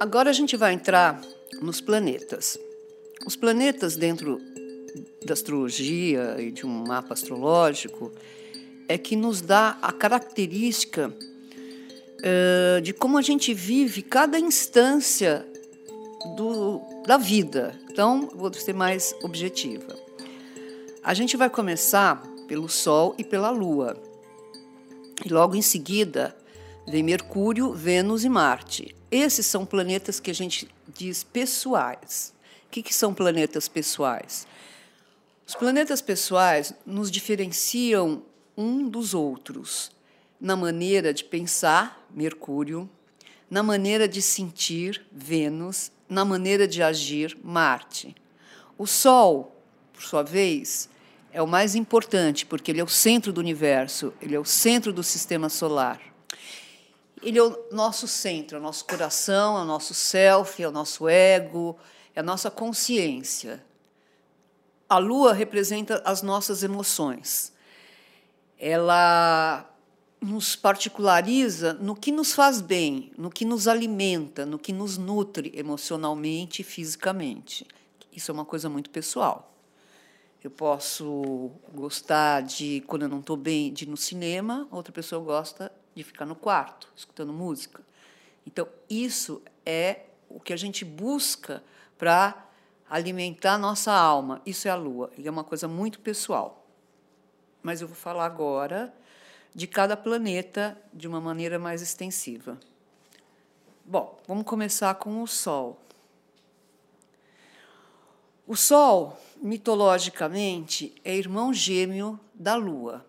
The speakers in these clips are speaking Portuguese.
Agora a gente vai entrar nos planetas. Os planetas dentro da astrologia e de um mapa astrológico é que nos dá a característica uh, de como a gente vive cada instância do, da vida. Então, vou ser mais objetiva. A gente vai começar pelo Sol e pela Lua. E logo em seguida vem Mercúrio, Vênus e Marte. Esses são planetas que a gente diz pessoais. O que, que são planetas pessoais? Os planetas pessoais nos diferenciam um dos outros na maneira de pensar, Mercúrio, na maneira de sentir, Vênus, na maneira de agir, Marte. O Sol, por sua vez, é o mais importante, porque ele é o centro do universo, ele é o centro do sistema solar. Ele é o nosso centro, é o nosso coração, é o nosso self, é o nosso ego, é a nossa consciência. A lua representa as nossas emoções. Ela nos particulariza no que nos faz bem, no que nos alimenta, no que nos nutre emocionalmente e fisicamente. Isso é uma coisa muito pessoal. Eu posso gostar de, quando eu não estou bem, de ir no cinema, outra pessoa gosta de ficar no quarto, escutando música. Então, isso é o que a gente busca para alimentar nossa alma. Isso é a lua, e é uma coisa muito pessoal. Mas eu vou falar agora de cada planeta de uma maneira mais extensiva. Bom, vamos começar com o Sol. O Sol, mitologicamente, é irmão gêmeo da Lua.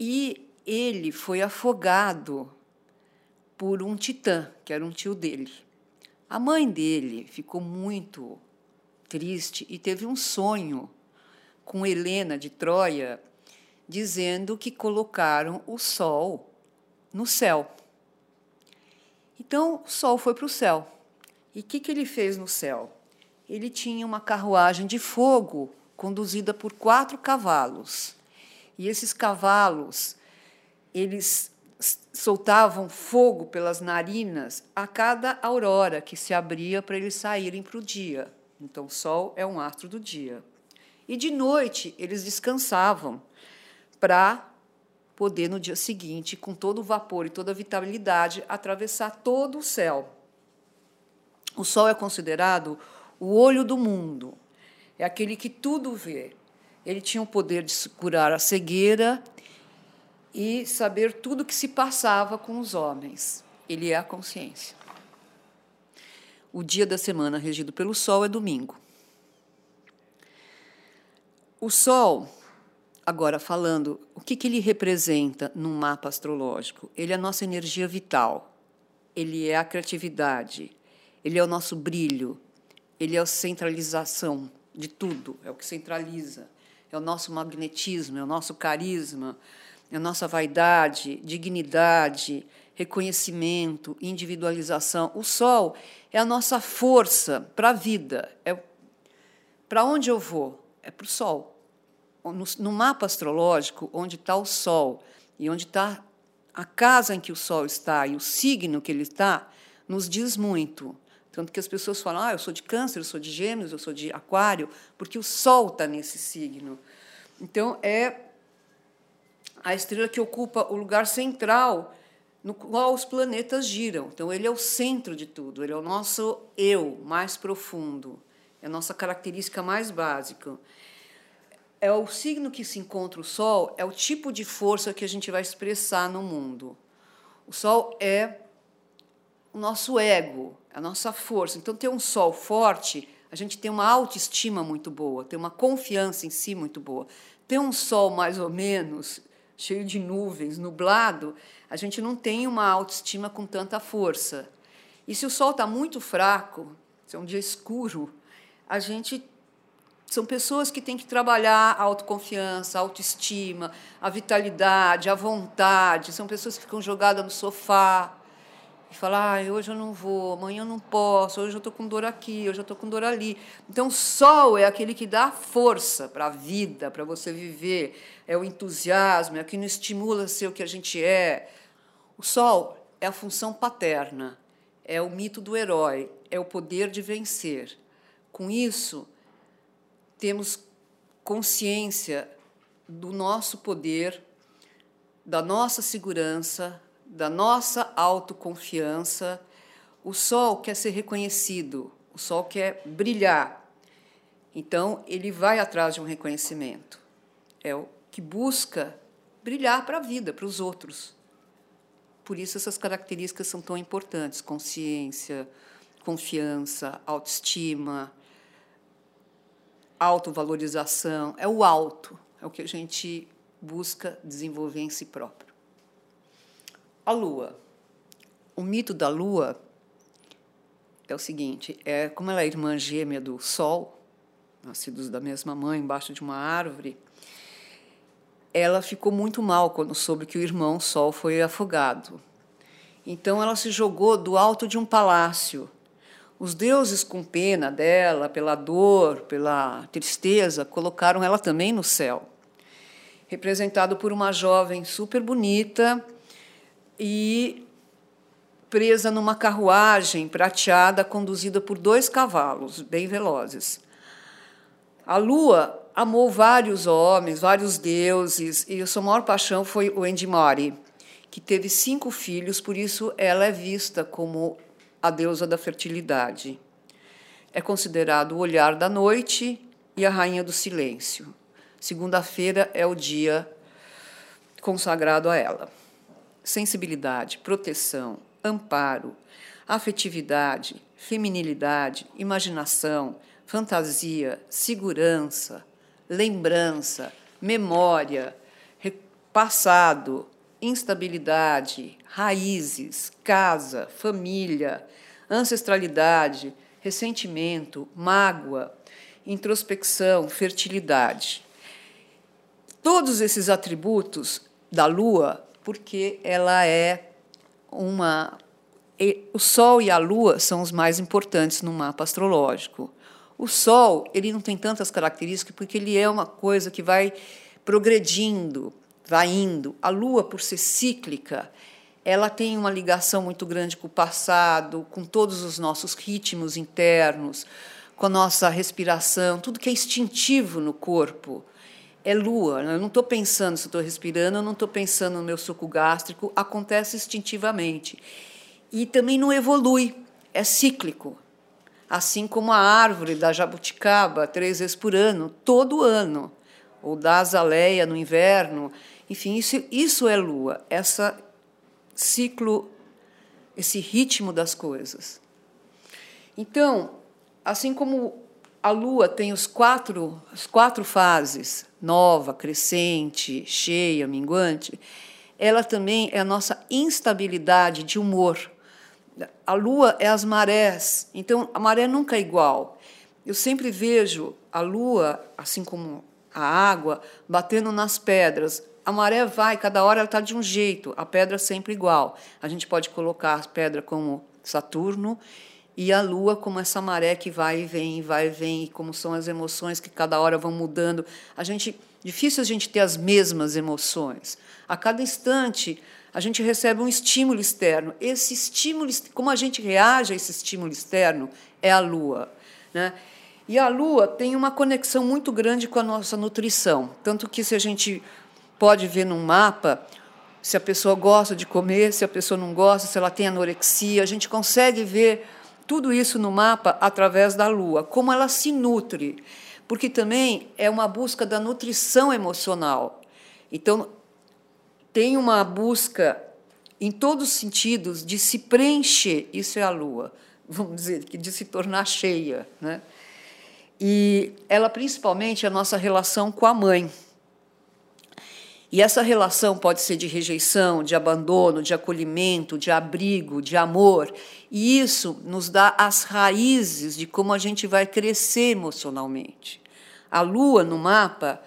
E ele foi afogado por um titã, que era um tio dele. A mãe dele ficou muito triste e teve um sonho com Helena de Troia dizendo que colocaram o sol no céu. Então, o sol foi para o céu. E o que, que ele fez no céu? Ele tinha uma carruagem de fogo conduzida por quatro cavalos. E esses cavalos, eles soltavam fogo pelas narinas a cada aurora que se abria para eles saírem para o dia. Então, o sol é um astro do dia. E de noite eles descansavam para poder, no dia seguinte, com todo o vapor e toda a vitalidade, atravessar todo o céu. O Sol é considerado o olho do mundo, é aquele que tudo vê. Ele tinha o poder de curar a cegueira e saber tudo o que se passava com os homens. Ele é a consciência. O dia da semana regido pelo Sol é domingo. O Sol Agora, falando, o que, que ele representa num mapa astrológico? Ele é a nossa energia vital, ele é a criatividade, ele é o nosso brilho, ele é a centralização de tudo, é o que centraliza, é o nosso magnetismo, é o nosso carisma, a nossa vaidade, dignidade, reconhecimento, individualização. O Sol é a nossa força para a vida. É para onde eu vou? É para o Sol no, mapa astrológico, onde está o Sol e onde está a casa em que o Sol está e o signo que ele está, nos diz muito. Tanto que as pessoas falam, ah, eu sou de câncer, eu sou de gêmeos, eu sou de aquário, porque o Sol está nesse signo. Então, é a estrela que ocupa o lugar central no qual os planetas giram. Então, ele é o centro de tudo, ele é o nosso eu mais profundo, é a nossa característica mais básica é o signo que se encontra o Sol, é o tipo de força que a gente vai expressar no mundo. O Sol é o nosso ego, a nossa força. Então, ter um Sol forte, a gente tem uma autoestima muito boa, tem uma confiança em si muito boa. Ter um Sol mais ou menos cheio de nuvens, nublado, a gente não tem uma autoestima com tanta força. E se o Sol está muito fraco, se é um dia escuro, a gente são pessoas que têm que trabalhar a autoconfiança, a autoestima, a vitalidade, a vontade. São pessoas que ficam jogadas no sofá e falam: ah, hoje eu não vou, amanhã eu não posso, hoje eu estou com dor aqui, hoje eu estou com dor ali. Então, o sol é aquele que dá força para a vida, para você viver. É o entusiasmo, é o que nos estimula a ser o que a gente é. O sol é a função paterna, é o mito do herói, é o poder de vencer. Com isso, temos consciência do nosso poder, da nossa segurança, da nossa autoconfiança. O sol quer ser reconhecido, o sol quer brilhar. Então, ele vai atrás de um reconhecimento. É o que busca brilhar para a vida, para os outros. Por isso, essas características são tão importantes: consciência, confiança, autoestima, autovalorização. É o alto, é o que a gente busca desenvolver em si próprio. A lua. O mito da lua é o seguinte: é como ela é irmã gêmea do sol, nascidos da mesma mãe embaixo de uma árvore ela ficou muito mal quando soube que o irmão Sol foi afogado. Então ela se jogou do alto de um palácio. Os deuses, com pena dela, pela dor, pela tristeza, colocaram ela também no céu, representado por uma jovem super bonita e presa numa carruagem prateada conduzida por dois cavalos bem velozes. A lua amou vários homens, vários deuses, e a sua maior paixão foi o Endimari, que teve cinco filhos, por isso ela é vista como a deusa da fertilidade. É considerado o olhar da noite e a rainha do silêncio. Segunda-feira é o dia consagrado a ela. Sensibilidade, proteção, amparo, afetividade, feminilidade, imaginação, fantasia, segurança, lembrança, memória, passado, instabilidade, raízes, casa, família, ancestralidade, ressentimento, mágoa, introspecção, fertilidade. Todos esses atributos da lua, porque ela é uma. O Sol e a Lua são os mais importantes no mapa astrológico. O Sol, ele não tem tantas características porque ele é uma coisa que vai progredindo, vai indo. A Lua, por ser cíclica, ela tem uma ligação muito grande com o passado, com todos os nossos ritmos internos, com a nossa respiração, tudo que é instintivo no corpo é lua. Eu não estou pensando se estou respirando, eu não estou pensando no meu suco gástrico, acontece instintivamente. E também não evolui, é cíclico assim como a árvore da jabuticaba, três vezes por ano, todo ano, ou da azaleia no inverno. Enfim, isso, isso é lua, esse ciclo, esse ritmo das coisas. Então, assim como a lua tem os quatro, as quatro fases, nova, crescente, cheia, minguante, ela também é a nossa instabilidade de humor a lua é as marés, então a maré nunca é igual. Eu sempre vejo a lua, assim como a água, batendo nas pedras. A maré vai, cada hora ela está de um jeito, a pedra é sempre igual. A gente pode colocar a pedra como Saturno e a lua como essa maré que vai e vem, vai e vem, e como são as emoções que cada hora vão mudando. A gente difícil a gente ter as mesmas emoções. A cada instante a gente recebe um estímulo externo. Esse estímulo, como a gente reage a esse estímulo externo, é a Lua. Né? E a Lua tem uma conexão muito grande com a nossa nutrição. Tanto que, se a gente pode ver num mapa, se a pessoa gosta de comer, se a pessoa não gosta, se ela tem anorexia, a gente consegue ver tudo isso no mapa através da Lua, como ela se nutre. Porque também é uma busca da nutrição emocional. Então, tem uma busca em todos os sentidos de se preencher, isso é a lua, vamos dizer, de se tornar cheia, né? E ela principalmente é a nossa relação com a mãe. E essa relação pode ser de rejeição, de abandono, de acolhimento, de abrigo, de amor. E isso nos dá as raízes de como a gente vai crescer emocionalmente. A lua no mapa,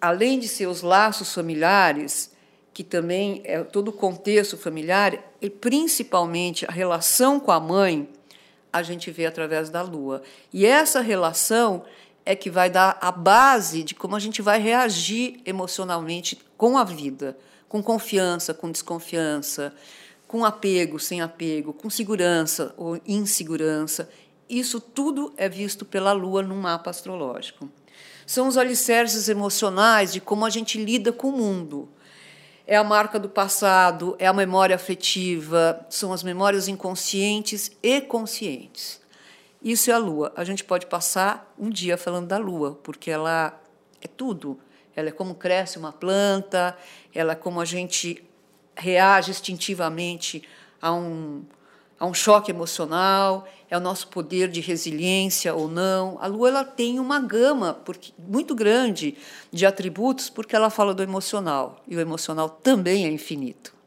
além de seus laços familiares, que também é todo o contexto familiar, e principalmente a relação com a mãe, a gente vê através da lua. E essa relação é que vai dar a base de como a gente vai reagir emocionalmente com a vida, com confiança, com desconfiança, com apego, sem apego, com segurança ou insegurança. Isso tudo é visto pela Lua no mapa astrológico. São os alicerces emocionais de como a gente lida com o mundo. É a marca do passado, é a memória afetiva, são as memórias inconscientes e conscientes. Isso é a Lua. A gente pode passar um dia falando da Lua, porque ela é tudo. Ela é como cresce uma planta, ela é como a gente reage instintivamente a um, a um choque emocional, é o nosso poder de resiliência ou não. A Lua ela tem uma gama porque, muito grande de atributos, porque ela fala do emocional, e o emocional também é infinito.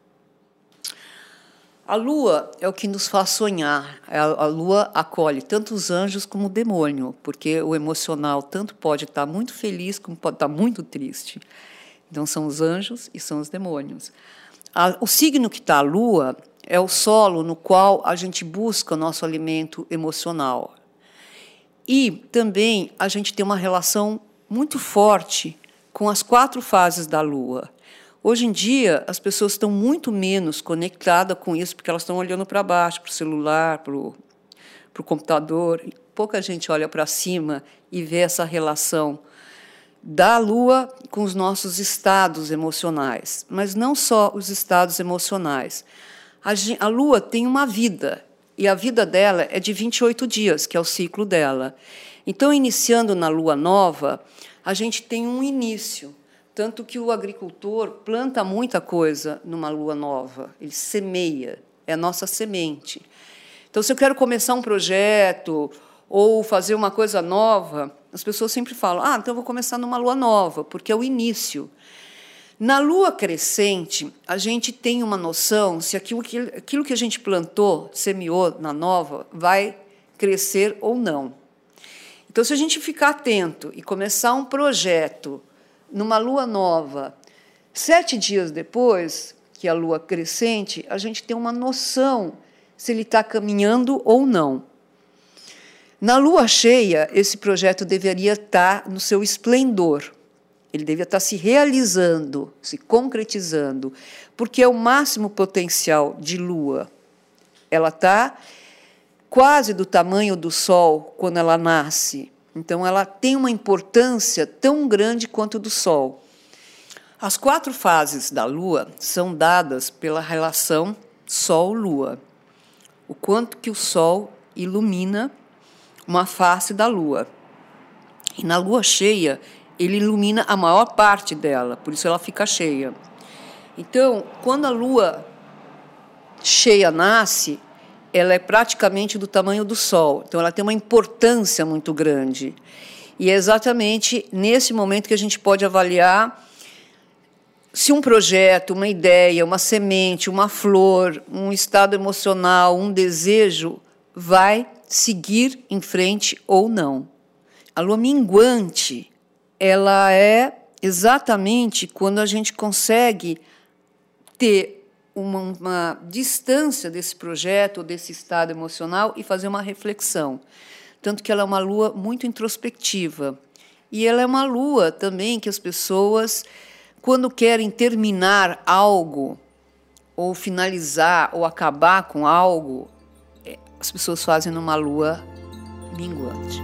A lua é o que nos faz sonhar. A lua acolhe tanto os anjos como o demônio, porque o emocional tanto pode estar muito feliz como pode estar muito triste. Então, são os anjos e são os demônios. O signo que está a lua é o solo no qual a gente busca o nosso alimento emocional. E também a gente tem uma relação muito forte com as quatro fases da lua. Hoje em dia, as pessoas estão muito menos conectadas com isso, porque elas estão olhando para baixo, para o celular, para o computador. Pouca gente olha para cima e vê essa relação da Lua com os nossos estados emocionais, mas não só os estados emocionais. A, a Lua tem uma vida, e a vida dela é de 28 dias, que é o ciclo dela. Então, iniciando na Lua nova, a gente tem um início. Tanto que o agricultor planta muita coisa numa lua nova, ele semeia, é a nossa semente. Então, se eu quero começar um projeto ou fazer uma coisa nova, as pessoas sempre falam: ah, então eu vou começar numa lua nova, porque é o início. Na lua crescente, a gente tem uma noção se aquilo que, aquilo que a gente plantou, semeou na nova, vai crescer ou não. Então, se a gente ficar atento e começar um projeto numa lua nova, sete dias depois, que é a lua crescente, a gente tem uma noção se ele está caminhando ou não. Na lua cheia, esse projeto deveria estar no seu esplendor. Ele deveria estar se realizando, se concretizando, porque é o máximo potencial de lua. Ela está quase do tamanho do Sol quando ela nasce. Então, ela tem uma importância tão grande quanto do Sol. As quatro fases da Lua são dadas pela relação Sol-Lua. O quanto que o Sol ilumina uma face da lua. E na lua cheia, ele ilumina a maior parte dela, por isso ela fica cheia. Então, quando a lua cheia nasce, ela é praticamente do tamanho do Sol. Então, ela tem uma importância muito grande. E é exatamente nesse momento que a gente pode avaliar se um projeto, uma ideia, uma semente, uma flor, um estado emocional, um desejo vai seguir em frente ou não. A lua minguante, ela é exatamente quando a gente consegue ter uma, uma distância desse projeto, desse estado emocional e fazer uma reflexão. Tanto que ela é uma lua muito introspectiva. E ela é uma lua também que as pessoas, quando querem terminar algo, ou finalizar, ou acabar com algo, as pessoas fazem numa lua minguante.